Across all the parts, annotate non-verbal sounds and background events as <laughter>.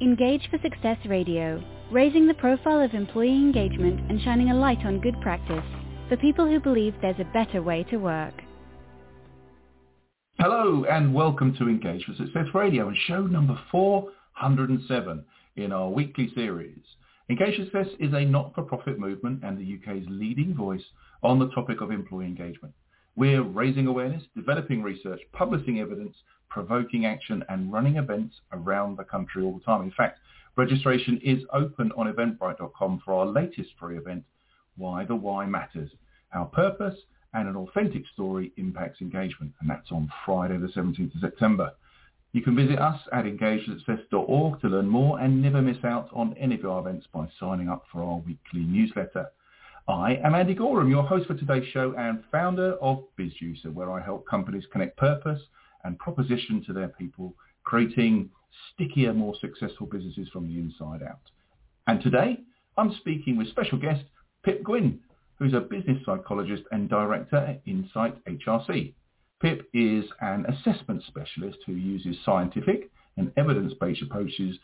Engage for Success Radio, raising the profile of employee engagement and shining a light on good practice for people who believe there's a better way to work. Hello and welcome to Engage for Success Radio and show number 407 in our weekly series. Engage for Success is a not-for-profit movement and the UK's leading voice on the topic of employee engagement. We're raising awareness, developing research, publishing evidence, provoking action and running events around the country all the time. In fact, registration is open on eventbrite.com for our latest free event, Why the Why Matters. Our purpose and an authentic story impacts engagement, and that's on Friday the 17th of September. You can visit us at engagesuccess.org to learn more and never miss out on any of our events by signing up for our weekly newsletter. I am Andy Gorham, your host for today's show and founder of BizJuicer, where I help companies connect purpose and proposition to their people, creating stickier, more successful businesses from the inside out. And today, I'm speaking with special guest Pip Gwynn, who's a business psychologist and director at Insight HRC. Pip is an assessment specialist who uses scientific and evidence-based approaches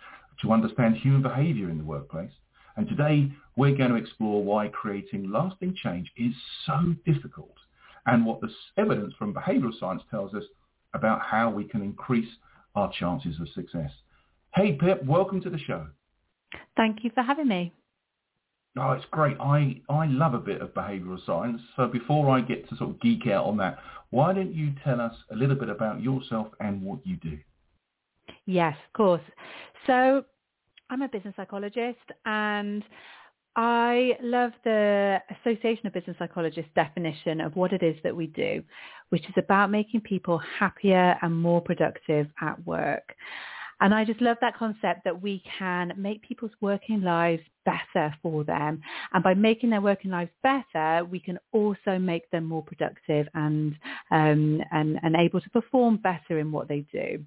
to understand human behavior in the workplace. And today we're going to explore why creating lasting change is so difficult and what the evidence from behavioral science tells us about how we can increase our chances of success. Hey Pip, welcome to the show. Thank you for having me. Oh, it's great. I, I love a bit of behavioural science. So before I get to sort of geek out on that, why don't you tell us a little bit about yourself and what you do? Yes, of course. So I'm a business psychologist and I love the Association of Business Psychologists definition of what it is that we do, which is about making people happier and more productive at work. And I just love that concept that we can make people's working lives better for them. And by making their working lives better, we can also make them more productive and, um, and, and able to perform better in what they do.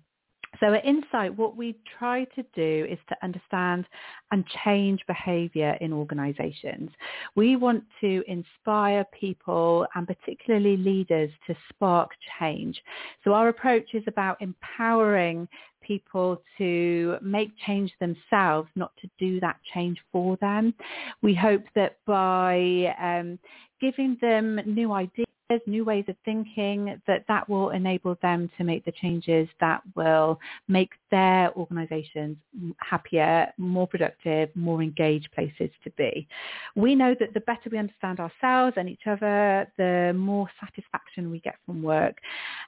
So at Insight, what we try to do is to understand and change behavior in organizations. We want to inspire people and particularly leaders to spark change. So our approach is about empowering people to make change themselves, not to do that change for them. We hope that by um, giving them new ideas, new ways of thinking, that that will enable them to make the changes that will make their organizations happier, more productive, more engaged places to be. We know that the better we understand ourselves and each other, the more satisfaction we get from work.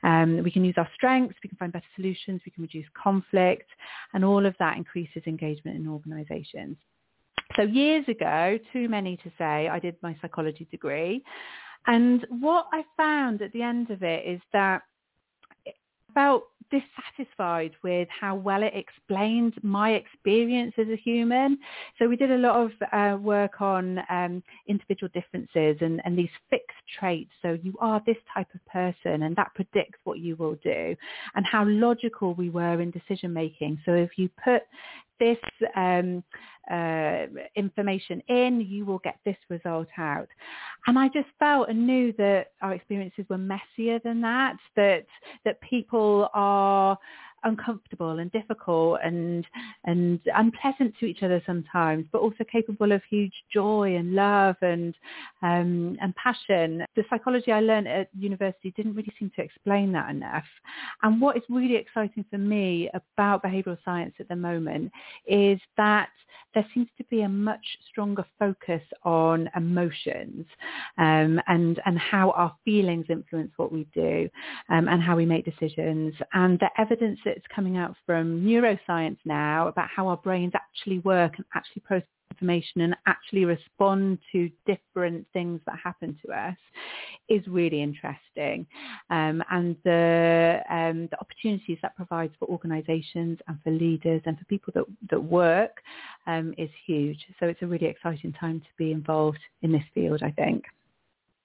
Um, we can use our strengths, we can find better solutions, we can reduce conflict, and all of that increases engagement in organizations. So years ago, too many to say, I did my psychology degree and what I found at the end of it is that felt dissatisfied with how well it explained my experience as a human. So we did a lot of uh, work on um, individual differences and, and these fixed traits. So you are this type of person and that predicts what you will do and how logical we were in decision making. So if you put this um, uh, information in, you will get this result out. And I just felt and knew that our experiences were messier than that, that, that people are uncomfortable and difficult and and unpleasant to each other sometimes, but also capable of huge joy and love and um, and passion. The psychology I learned at university didn't really seem to explain that enough. And what is really exciting for me about behavioural science at the moment is that there seems to be a much stronger focus on emotions um, and and how our feelings influence what we do um, and how we make decisions. And the evidence that's coming out from neuroscience now about how our brains actually work and actually process information and actually respond to different things that happen to us is really interesting. Um, and the, um, the opportunities that provides for organisations and for leaders and for people that, that work um, is huge. So it's a really exciting time to be involved in this field, I think.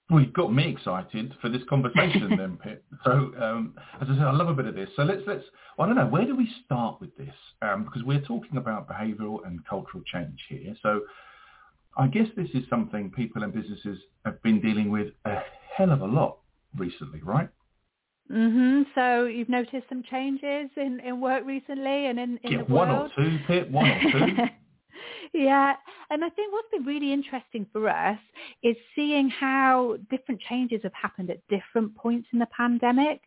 Well, you've got me excited for this conversation then, <laughs> Pip. So, um, as I said, I love a bit of this. So let's, let's, I don't know, where do we start with this? Um, because we're talking about behavioural and cultural change here. So I guess this is something people and businesses have been dealing with a hell of a lot recently, right? hmm So you've noticed some changes in, in work recently and in, in yeah, the world? one or two, Pip, one or two. <laughs> yeah, and I think what's been really interesting for us is seeing how different changes have happened at different points in the pandemic.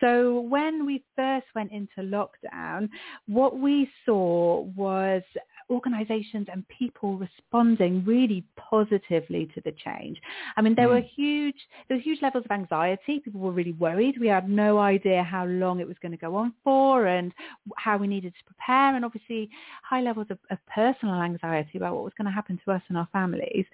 So when we first went into lockdown, what we saw was organizations and people responding really positively to the change. I mean, there mm. were huge, there were huge levels of anxiety. People were really worried. We had no idea how long it was going to go on for and how we needed to prepare and obviously high levels of, of personal anxiety about what was going to happen to us and our families.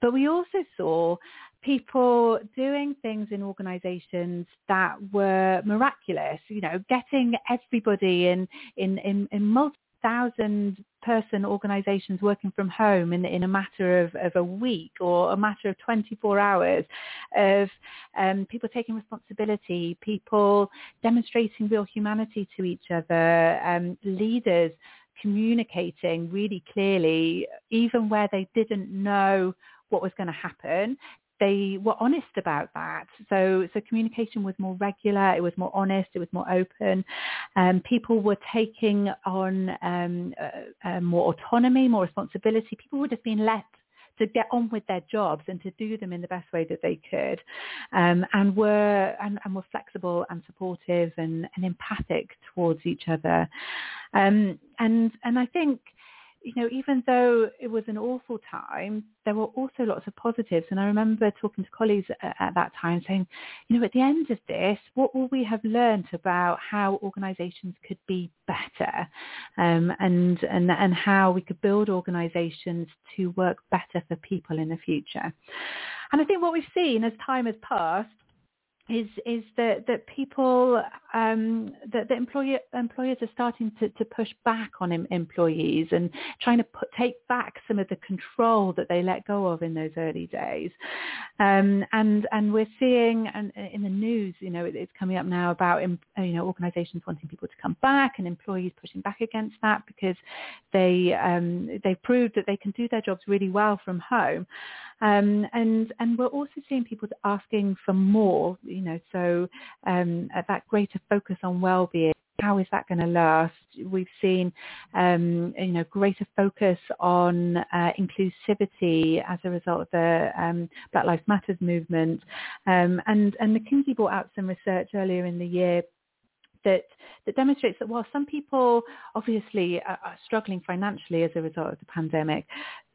But we also saw people doing things in organizations that were miraculous, you know, getting everybody in, in, in, in multiple thousand person organizations working from home in, in a matter of, of a week or a matter of 24 hours of um, people taking responsibility, people demonstrating real humanity to each other, um, leaders communicating really clearly, even where they didn't know what was going to happen they were honest about that. So, so communication was more regular, it was more honest, it was more open. Um, people were taking on um, uh, uh, more autonomy, more responsibility. People would have been let to get on with their jobs and to do them in the best way that they could, um, and were and, and, were flexible and supportive and, and empathic towards each other. Um, and and I think you know, even though it was an awful time, there were also lots of positives. And I remember talking to colleagues at, at, that time saying, you know, at the end of this, what will we have learned about how organisations could be better um, and, and, and how we could build organisations to work better for people in the future? And I think what we've seen as time has passed is is that that people um, that the employer employers are starting to, to push back on em, employees and trying to put, take back some of the control that they let go of in those early days, um, and and we're seeing and in the news, you know, it, it's coming up now about you know organisations wanting people to come back and employees pushing back against that because they um, they've proved that they can do their jobs really well from home, um, and and we're also seeing people asking for more you know, so um, that greater focus on well-being how is that going to last? We've seen, um, you know, greater focus on uh, inclusivity as a result of the um, Black Lives Matters movement, um, and and McKinsey brought out some research earlier in the year that that demonstrates that while some people obviously are, are, struggling financially as a result of the pandemic,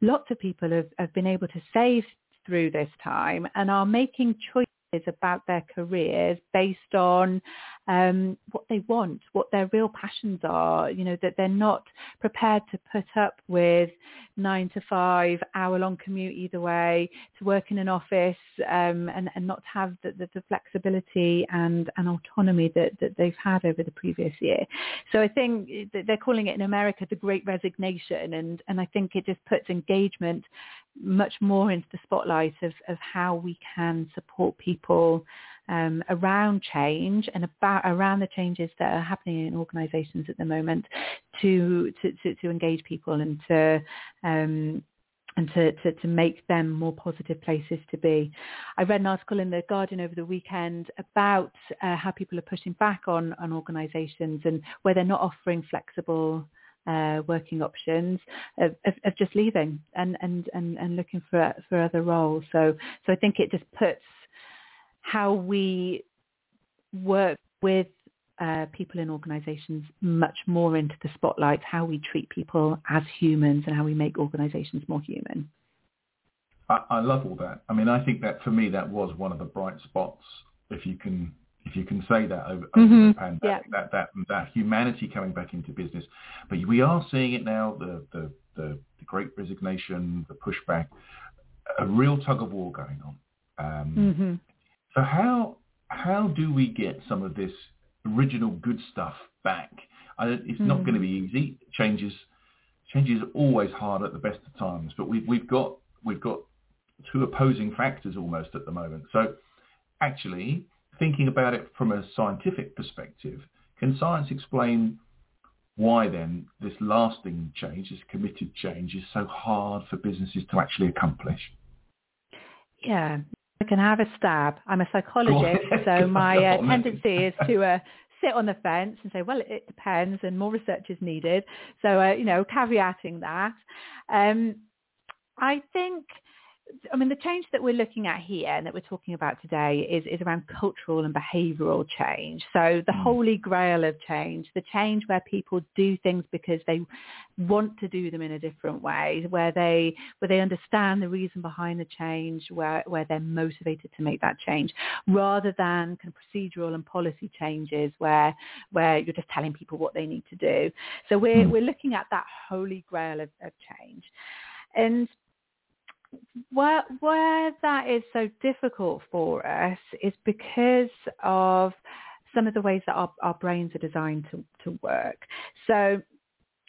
lots of people have, have been able to save through this time and are making choices about their careers based on um, what they want, what their real passions are, you know, that they're not prepared to put up with nine to five hour long commute either way, to work in an office um, and, and not have the, the, the flexibility and, and autonomy that, that they've had over the previous year. So I think they're calling it in America the great resignation and, and I think it just puts engagement much more into the spotlight of, of how we can support people um, around change and about around the changes that are happening in organisations at the moment to, to, to, to engage people and to um, and to, to, to make them more positive places to be. I read an article in The Guardian over the weekend about uh, how people are pushing back on, on organisations and where they're not offering flexible uh, working options of, of, of, just leaving and, and, and, and looking for, for other roles. So, so I think it just puts how we work with uh, people in organisations much more into the spotlight, how we treat people as humans and how we make organisations more human. I, I, love all that. I mean, I think that for me, that was one of the bright spots, if you can if you can say that over, over mm-hmm. the pandemic, yeah. that, that that humanity coming back into business. But we are seeing it now, the, the, the, the great resignation, the pushback, a real tug of war going on. Um, mm-hmm. So how how do we get some of this original good stuff back? I, it's mm. not going to be easy. Changes change is always hard at the best of times, but we've we've got we've got two opposing factors almost at the moment. So actually, thinking about it from a scientific perspective, can science explain why then this lasting change, this committed change, is so hard for businesses to actually accomplish? Yeah, I can have a stab. I'm a psychologist, so <laughs> my uh, tendency is to uh, sit on the fence and say, well, it depends, and more research is needed. So, uh, you know, caveating that. Um, I think I mean, the change that we're looking at here and that we're talking about today is, is around cultural and behavioural change. So the mm. holy grail of change, the change where people do things because they want to do them in a different way, where they where they understand the reason behind the change, where where they're motivated to make that change, rather than kind of procedural and policy changes where where you're just telling people what they need to do. So we're mm. we're looking at that holy grail of, of change. And where where that is so difficult for us is because of some of the ways that our, our brains are designed to, to work. So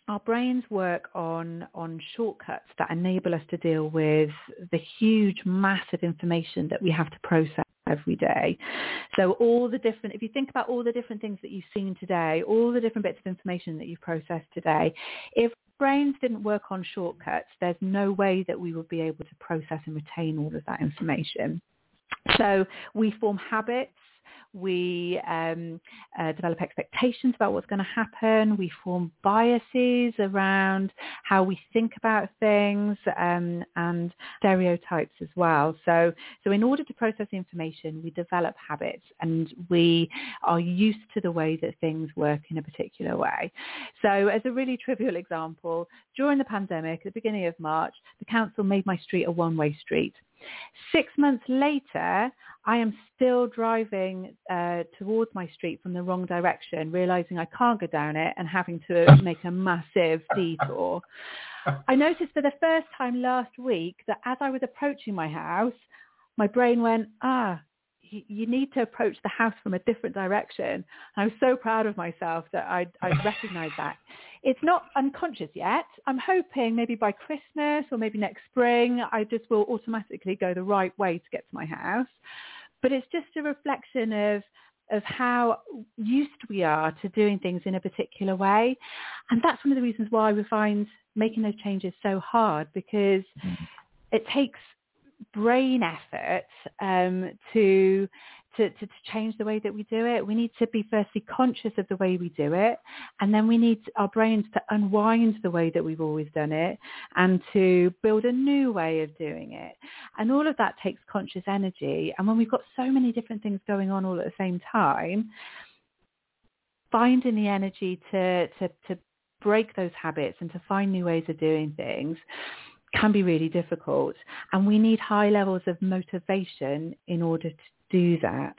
our brains work on on shortcuts that enable us to deal with the huge massive information that we have to process every day. So all the different, if you think about all the different things that you've seen today, all the different bits of information that you've processed today, if brains didn't work on shortcuts, there's no way that we would be able to process and retain all of that information. So we form habits we um, uh, develop expectations about what's going to happen. We form biases around how we think about things um, and stereotypes as well. So, so in order to process information, we develop habits and we are used to the way that things work in a particular way. So as a really trivial example, during the pandemic, at the beginning of March, the council made my street a one-way street. Six months later, I am still driving uh, towards my street from the wrong direction, realizing I can't go down it and having to <laughs> make a massive detour. I noticed for the first time last week that as I was approaching my house, my brain went, ah, you need to approach the house from a different direction. I was so proud of myself that I'd, I'd <laughs> recognized that. It's not unconscious yet. I'm hoping maybe by Christmas or maybe next spring, I just will automatically go the right way to get to my house. But it's just a reflection of of how used we are to doing things in a particular way. And that's one of the reasons why we find making those changes so hard because mm. it takes brain effort um, to, to, to, change the way that we do it. We need to be firstly conscious of the way we do it, and then we need our brains to unwind the way that we've always done it and to build a new way of doing it. And all of that takes conscious energy. And when we've got so many different things going on all at the same time, finding the energy to, to, to break those habits and to find new ways of doing things can be really difficult. And we need high levels of motivation in order to do that.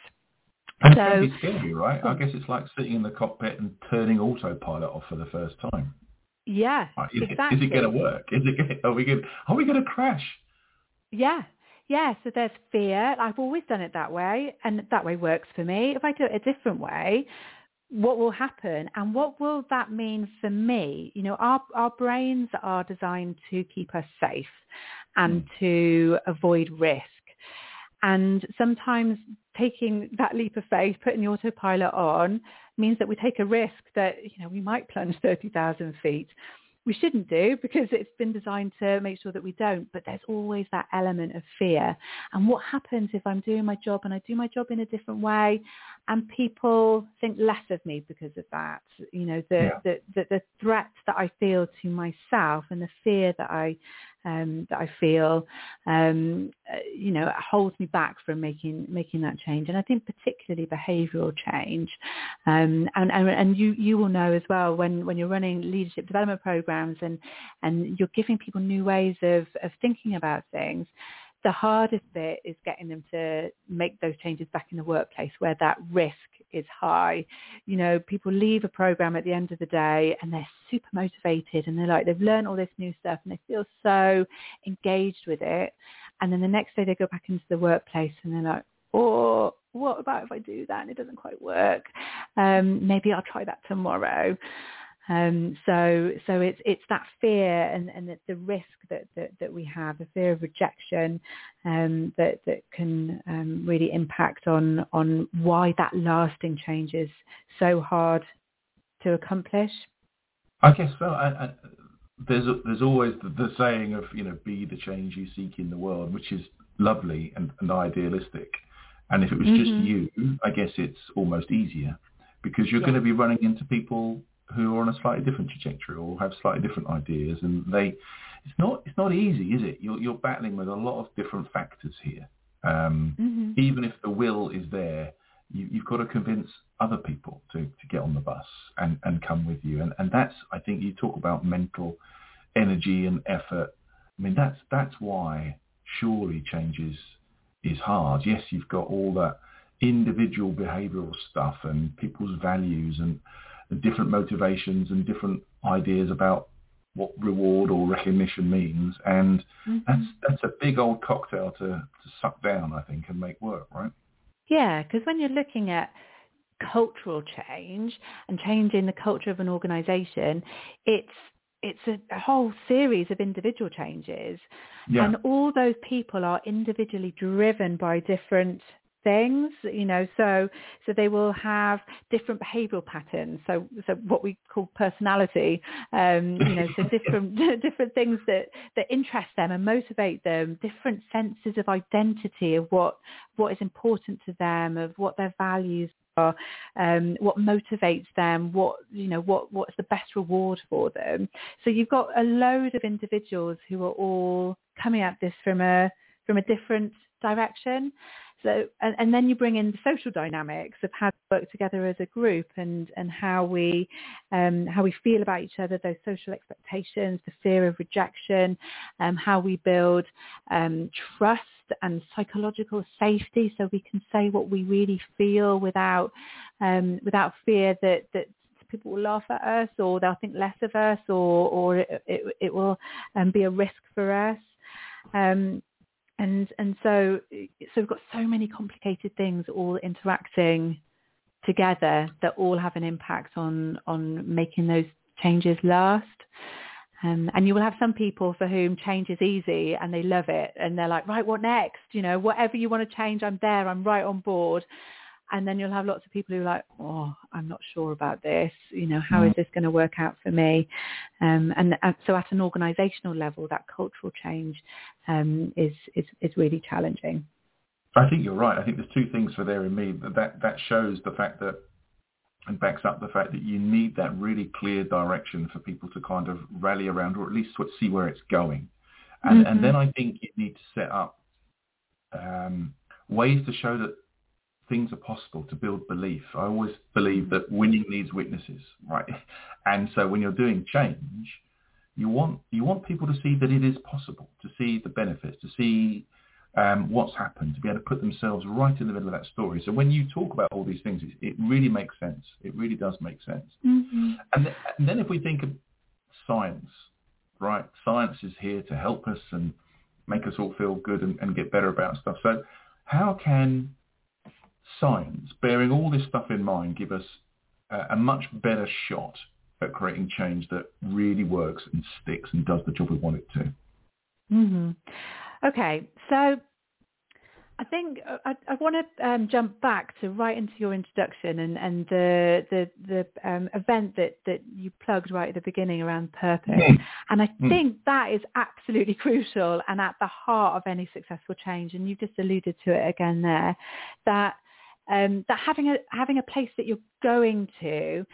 And so, it can be scary, right? I mm. guess it's like sitting in the cockpit and turning autopilot off for the first time. Yeah, is, exactly. It, is it going to work? Is it? Gonna, are we going? Are we going to crash? Yeah, yeah. So there's fear. I've always done it that way, and that way works for me. If I do it a different way, what will happen and what will that mean for me? You know, our, our brains are designed to keep us safe and mm. to avoid risk. And sometimes taking that leap of faith, putting the autopilot on, means that we take a risk that, you know, we might plunge 30,000 feet we shouldn't do because it's been designed to make sure that we don't. But there's always that element of fear. And what happens if I'm doing my job and I do my job in a different way and people think less of me because of that? You know, the, yeah. the, the, the threat that I feel to myself and the fear that I um, that I feel, um, you know, holds me back from making making that change. And I think particularly behavioural change. Um, and, and and you you will know as well when when you're running leadership development programs and and you're giving people new ways of of thinking about things the hardest bit is getting them to make those changes back in the workplace where that risk is high. You know, people leave a program at the end of the day and they're super motivated and they're like, they've learned all this new stuff and they feel so engaged with it. And then the next day they go back into the workplace and they're like, oh, what about if I do that and it doesn't quite work? Um, maybe I'll try that tomorrow. Um, so so it's it's that fear and, and the, the risk that, that, that we have, the fear of rejection um, that that can um, really impact on on why that lasting change is so hard to accomplish. I guess so. I, I, there's there's always the, the saying of you know be the change you seek in the world, which is lovely and, and idealistic. And if it was mm-hmm. just you, I guess it's almost easier because you're yeah. going to be running into people who are on a slightly different trajectory or have slightly different ideas, and they it's not it's not easy, is it? You're you're battling with a lot of different factors here. Um, mm-hmm. Even if the will is there, you, you've got to convince other people to, to get on the bus and, and come with you. And, and that's, I think you talk about mental energy and effort. I mean, that's, that's why surely change is, is hard. Yes, you've got all that individual behavioral stuff and people's values and, and different motivations and different ideas about what reward or recognition means. And mm-hmm. that's, that's a big old cocktail to, to suck down, I think, and make work, right? Yeah, because when you're looking at cultural change and changing the culture of an organization, it's it's a, a whole series of individual changes. Yeah. And all those people are individually driven by different things you know so so they will have different behavioral patterns. So so what we call personality um you know so <laughs> different <laughs> different things that that interest them and motivate them different senses of identity of what what is important to them of what their values are um what motivates them what you know what what's the best reward for them. So you've got a load of individuals who are all coming at this from a from a different direction so, and, and, then you bring in the social dynamics of how to work together as a group and, and how we um, how we feel about each other, those social expectations, the fear of rejection, um, how we build um, trust and psychological safety, so we can say what we really feel without um, without fear that that people will laugh at us or they'll think less of us or or it, it, it will um, be a risk for us. Um, and and so so we've got so many complicated things all interacting together that all have an impact on on making those changes last. Um, and you will have some people for whom change is easy and they love it and they're like, right, what next? You know, whatever you want to change, I'm there, I'm right on board and then you'll have lots of people who are like, oh, I'm not sure about this. You know, how is mm. this going to work out for me? Um, and, and, so at an organisational level, that cultural change um, is, is is really challenging. I think you're right. I think there's two things for there in me that that shows the fact that and backs up the fact that you need that really clear direction for people to kind of rally around or at least see where it's going. And, mm-hmm. and then I think you need to set up um, ways to show that things are possible to build belief. I always believe that winning needs witnesses, right? <laughs> And so when you're doing change, you want you want people to see that it is possible, to see the benefits, to see um, what's happened, to be able to put themselves right in the middle of that story. So when you talk about all these things, it, it really makes sense. It really does make sense. Mm-hmm. And, th- and then if we think of science, right? Science is here to help us and make us all feel good and, and get better about stuff. So how can science, bearing all this stuff in mind, give us a, a much better shot at creating change that really works and sticks and does the job we want it to. Mm-hmm. Okay, so I think uh, I, I want to um, jump back to right into your introduction and, and the the, the um, event that, that you plugged right at the beginning around purpose. Mm. And I mm. think that is absolutely <laughs> crucial and at the heart of any successful change. And you've just alluded to it again there, that um, that having a having a place that you're going to,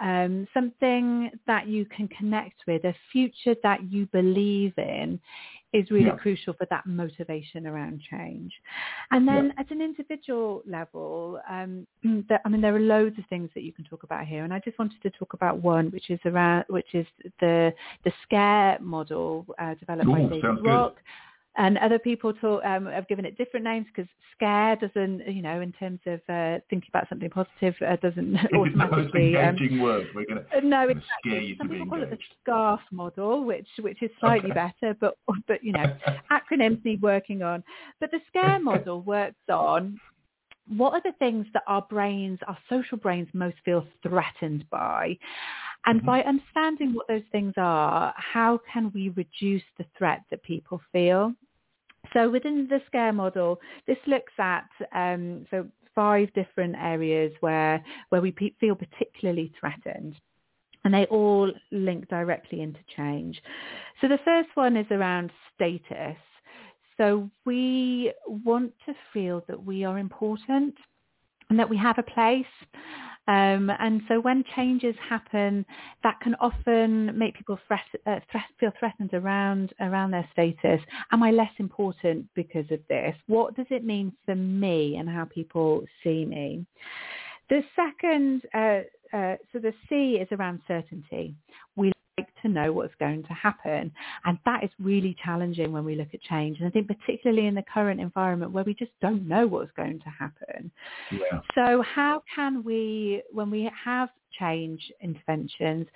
um, something that you can connect with, a future that you believe in, is really yeah. crucial for that motivation around change. And then yeah. at an individual level, um, <clears throat> there, I mean, there are loads of things that you can talk about here, and I just wanted to talk about one, which is around, which is the the scare model uh, developed Ooh, by David Rock. Good and other people talk, um, have given it different names because scare doesn't, you know, in terms of uh, thinking about something positive, uh, doesn't <laughs> automatically. It's the most um, word. We're going to no, exactly. scare you Some to people call it the SCARF model, which which is slightly okay. better, but but you know, <laughs> acronyms need working on. But the scare <laughs> model works on what are the things that our brains, our social brains most feel threatened by? And mm-hmm. by understanding what those things are, how can we reduce the threat that people feel? So within the SCARE model, this looks at um, so five different areas where where we pe- feel particularly threatened. And they all link directly into change. So the first one is around status. So we want to feel that we are important and that we have a place. Um, and so when changes happen, that can often make people threat, uh, threat, feel threatened around around their status. Am I less important because of this? What does it mean for me and how people see me? The second, uh, uh, so the C is around certainty. We like to know what's going to happen. And that is really challenging when we look at change. And I think particularly in the current environment where we just don't know what's going to happen. Yeah. So how can we, when we have change interventions,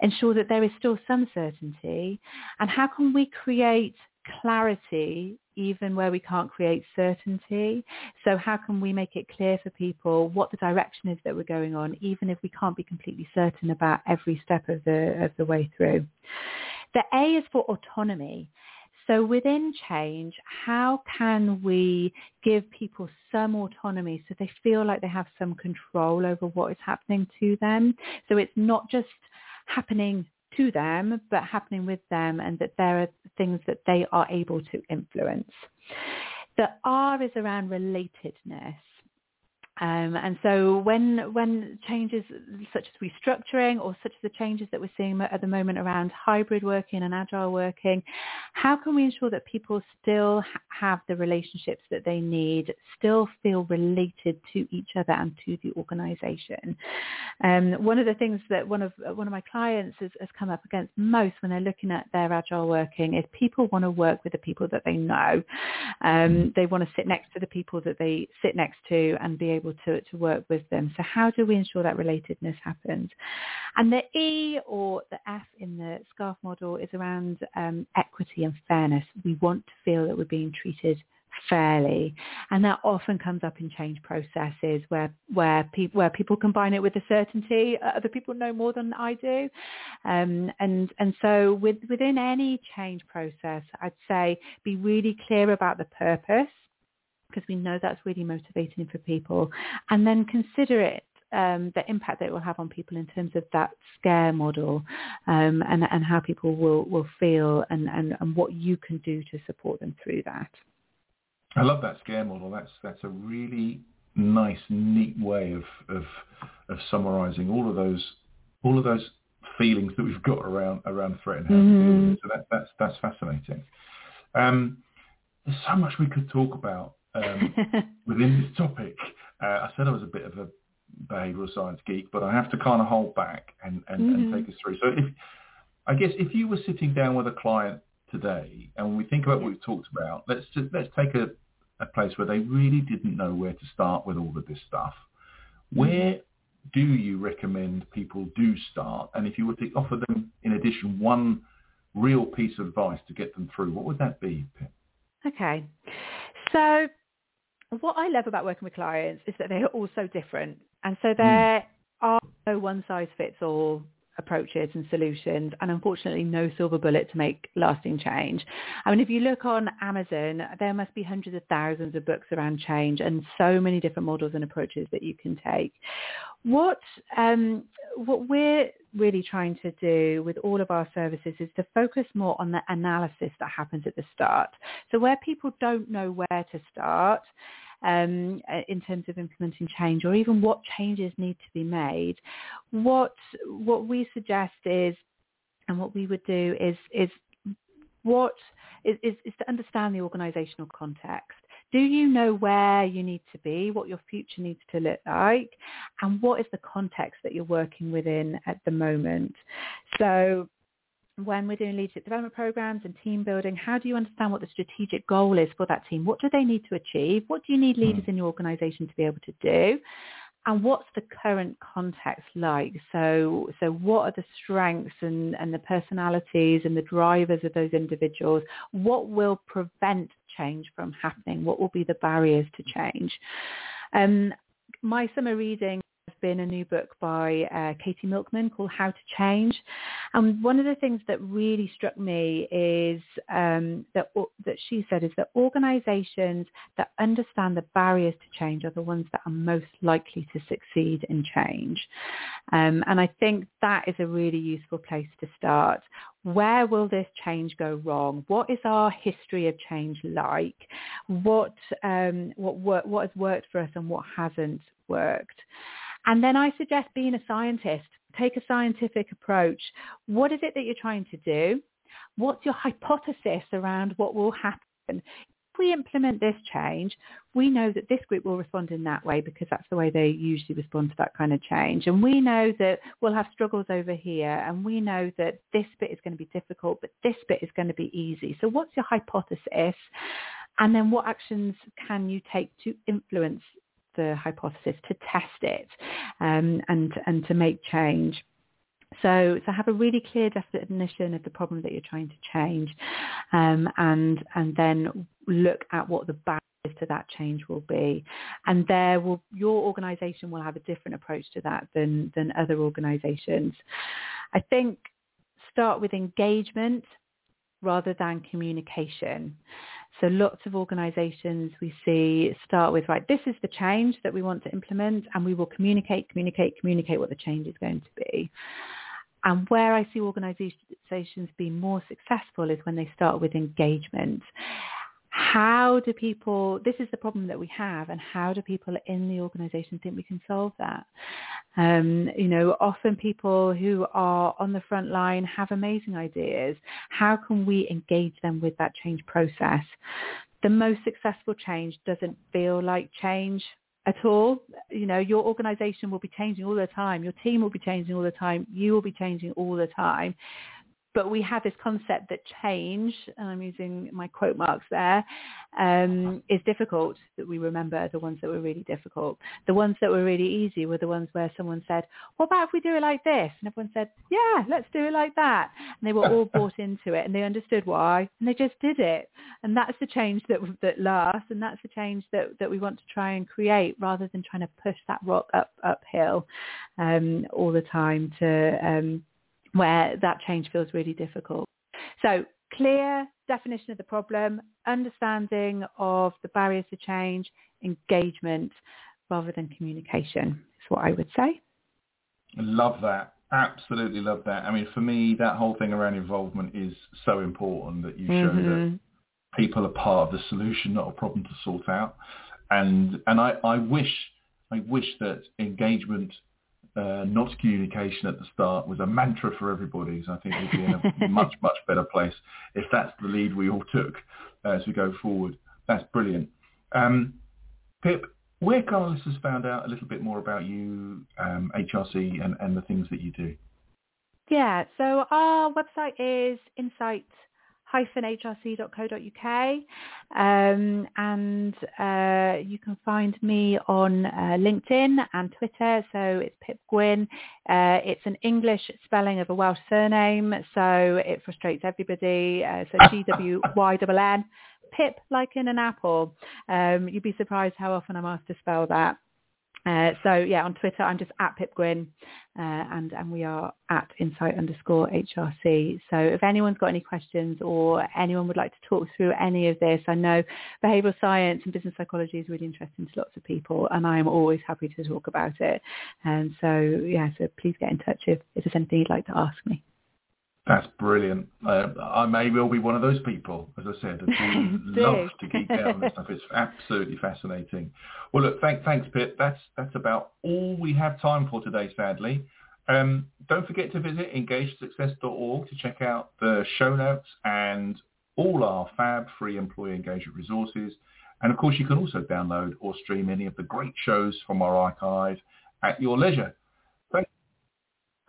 ensure that there is still some certainty? And how can we create clarity even where we can't create certainty. So how can we make it clear for people what the direction is that we're going on, even if we can't be completely certain about every step of the, of the way through? The A is for autonomy. So within change, how can we give people some autonomy so they feel like they have some control over what is happening to them? So it's not just happening to them, but happening with them and that there are things that they are able to influence. The R is around relatedness. Um, and so when when changes such as restructuring or such as the changes that we're seeing at the moment around hybrid working and agile working, how can we ensure that people still ha- have the relationships that they need, still feel related to each other and to the organisation? Um, one of the things that one of one of my clients has, has come up against most when they're looking at their agile working is people want to work with the people that they know. Um, they want to sit next to the people that they sit next to and be able able to, to work with them. So how do we ensure that relatedness happens? And the E or the F in the SCARF model is around um, equity and fairness. We want to feel that we're being treated fairly and that often comes up in change processes where where people where people combine it with the certainty uh, other people know more than I do um, and and so with, within any change process I'd say be really clear about the purpose because we know that's really motivating for people. And then consider it um, the impact that it will have on people in terms of that scare model um, and, and how people will, will feel and, and, and what you can do to support them through that. I love that scare model. That's that's a really nice, neat way of of, of summarising all of those all of those feelings that we've got around around threat and how to deal with it. Mm-hmm. So that, that's that's fascinating. Um, there's so much we could talk about um, <laughs> within this topic. Uh, I said I was a bit of a behavioural science geek, but I have to kind of hold back and, and, mm-hmm. and take us through. So if I guess if you were sitting down with a client today, and we think about what we've talked about, let's just, let's take a, a place where they really didn't know where to start with all of this stuff. Where mm-hmm. do you recommend people do start? And if you were to offer them, in addition, one real piece of advice to get them through, what would that be, Pip? Okay. So what I love about working with clients is that they are all so different. And so hmm. there mm. are no one size fits all approaches and solutions and unfortunately no silver bullet to make lasting change. I mean, if you look on Amazon, there must be hundreds of thousands of books around change and so many different models and approaches that you can take. What, um, what we're really trying to do with all of our services is to focus more on the analysis that happens at the start. So where people don't know where to start, um, uh, in terms of implementing change or even what changes need to be made. What what we suggest is, and what we would do is is what is, is, is to understand the organizational context. Do you know where you need to be, what your future needs to look like, and what is the context that you're working within at the moment? So when we're doing leadership development programs and team building, how do you understand what the strategic goal is for that team? What do they need to achieve? What do you need leaders mm. in your organization to be able to do? And what's the current context like? So, so what are the strengths and, and the personalities and the drivers of those individuals? What will prevent change from happening? What will be the barriers to change? Um, my summer reading been a new book by uh, Katy Milkman called How to Change. And one of the things that really struck me is um, that, that she said is that organizations that understand the barriers to change are the ones that are most likely to succeed in change. Um, and I think that is a really useful place to start. Where will this change go wrong? What is our history of change like? What um, what what has worked for us and what hasn't worked? And then I suggest being a scientist. Take a scientific approach. What is it that you're trying to do? What's your hypothesis around what will happen? If we implement this change, we know that this group will respond in that way because that's the way they usually respond to that kind of change. And we know that we'll have struggles over here and we know that this bit is going to be difficult, but this bit is going to be easy. So what's your hypothesis? And then what actions can you take to influence the hypothesis, to test it um, and, and to make change? So, so have a really clear definition of the problem that you're trying to change, um, and and then look at what the barriers to that change will be, and there will your organisation will have a different approach to that than than other organisations. I think start with engagement rather than communication. So lots of organizations we see start with, right, this is the change that we want to implement and we will communicate, communicate, communicate what the change is going to be. And where I see organizations being more successful is when they start with engagement. How do people, this is the problem that we have, and how do people in the organization think we can solve that? Um, you know, often people who are on the front line have amazing ideas. How can we engage them with that change process? The most successful change doesn't feel like change at all. You know, your organization will be changing all the time. Your team will be changing all the time. You will be changing all the time but we have this concept that change, and I'm using my quote marks there, um, is difficult, that we remember the ones that were really difficult. The ones that were really easy were the ones where someone said, what about if we do it like this? And everyone said, yeah, let's do it like that. And they were all <laughs> bought into it and they understood why and they just did it. And that's the change that, that lasts and that's the change that, that we want to try and create rather than trying to push that rock up uphill um, all the time to um, where that change feels really difficult. So clear definition of the problem, understanding of the barriers to change, engagement rather than communication is what I would say. Love that. Absolutely love that. I mean, for me, that whole thing around involvement is so important that you show mm-hmm. that people are part of the solution, not a problem to sort out. And and I, I wish I wish that engagement uh, not communication at the start was a mantra for everybody. So I think we'd be in a <laughs> much, much better place if that's the lead we all took uh, as we go forward. That's brilliant. Um, Pip, where can our listeners find out a little bit more about you, um, HRC, and, and the things that you do? Yeah, so our website is Insight hrc.co.uk um, and uh, you can find me on uh, LinkedIn and Twitter. So it's Pip Gwynn. Uh, it's an English spelling of a Welsh surname so it frustrates everybody. Uh, so G-W-Y-N-N Pip like in an apple. Um, you'd be surprised how often I'm asked to spell that uh, so yeah, on Twitter, I'm just at Pip uh, and and we are at insight underscore HRC. So if anyone's got any questions or anyone would like to talk through any of this, I know behavioural science and business psychology is really interesting to lots of people, and I am always happy to talk about it. And so yeah, so please get in touch if, if there's anything you'd like to ask me. That's brilliant. Uh, I may well be one of those people, as I said, <laughs> who love to geek out on this <laughs> stuff. It's absolutely fascinating. Well, look, thank, thanks, Pip. That's that's about all we have time for today, sadly. Um, don't forget to visit engagesuccess.org to check out the show notes and all our fab free employee engagement resources. And of course, you can also download or stream any of the great shows from our archive at your leisure. Thanks,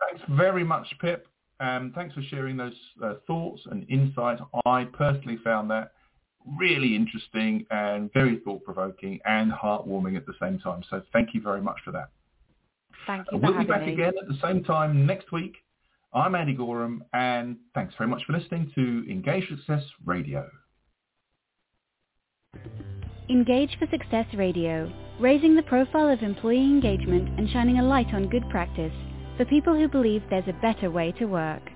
thanks very much, Pip. Um, thanks for sharing those uh, thoughts and insights. I personally found that really interesting and very thought-provoking and heartwarming at the same time. So thank you very much for that. Thank you. We'll be back me. again at the same time next week. I'm Andy Gorham, and thanks very much for listening to Engage for Success Radio. Engage for Success Radio, raising the profile of employee engagement and shining a light on good practice for people who believe there's a better way to work.